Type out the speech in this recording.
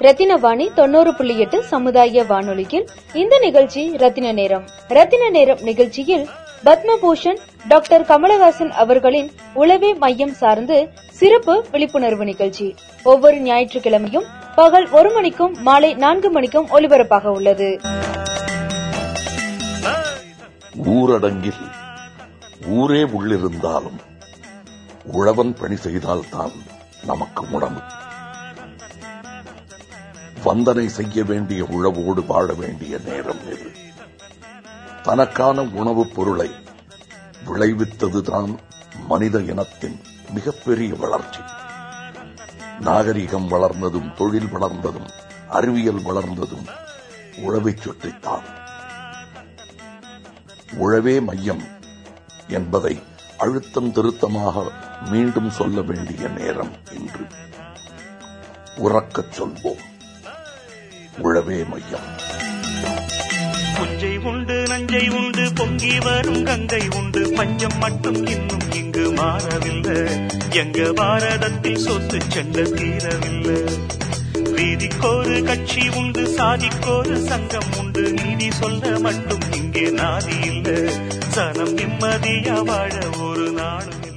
ரத்தினவாணி தொண்ணூறு புள்ளி எட்டு சமுதாய வானொலியில். இந்த நிகழ்ச்சி ரத்தின நேரம். ரத்தின நேரம் நிகழ்ச்சியில் பத்மபூஷன் டாக்டர் கமலஹாசன் அவர்களின் உளவே மையம் சார்ந்து சிறப்பு விழிப்புணர்வு நிகழ்ச்சி. ஒவ்வொரு ஞாயிற்றுக்கிழமையும் பகல் ஒரு மணிக்கும் மாலை நான்கு மணிக்கும் ஒலிபரப்பாக உள்ளது. ஊரடங்கில் ஊரே உள்ளிருந்தாலும் உழவன் பணி செய்தால்தான் நமக்கு உணவு வந்தனை செய்ய வேண்டிய உழவோடு வாழ வேண்டிய நேரம் இது. தனக்கான உணவுப் பொருளை விளைவித்ததுதான் மனித இனத்தின் மிகப்பெரிய வளர்ச்சி. நாகரிகம் வளர்ந்ததும் தொழில் வளர்ந்ததும் அறிவியல் வளர்ந்ததும் உழவைச் சுற்றித்தான் உழவே மையம் என்பதை அழுத்தம் திருத்தமாக மீண்டும் சொல்ல வேண்டிய நேரம் இன்று. உறக்கச் சொல்வோம். உழவே மையம். புஞ்சை உண்டு நஞ்சை உண்டு பொங்கி வரும் கங்கை உண்டு. பஞ்சம் மட்டும் இன்னும் இங்கு மாறவில்லை. எங்க பாரதத்தில் சொத்து செல்ல தீரவில்லை. வீதிக்கோரு கட்சி உண்டு சாதிக்கோரு சங்கம் உண்டு. நீதி சொல்ல மட்டும் இங்கே நாதி இல்லை. சனம் நிம்மதியா வாழ ஒரு நாளும்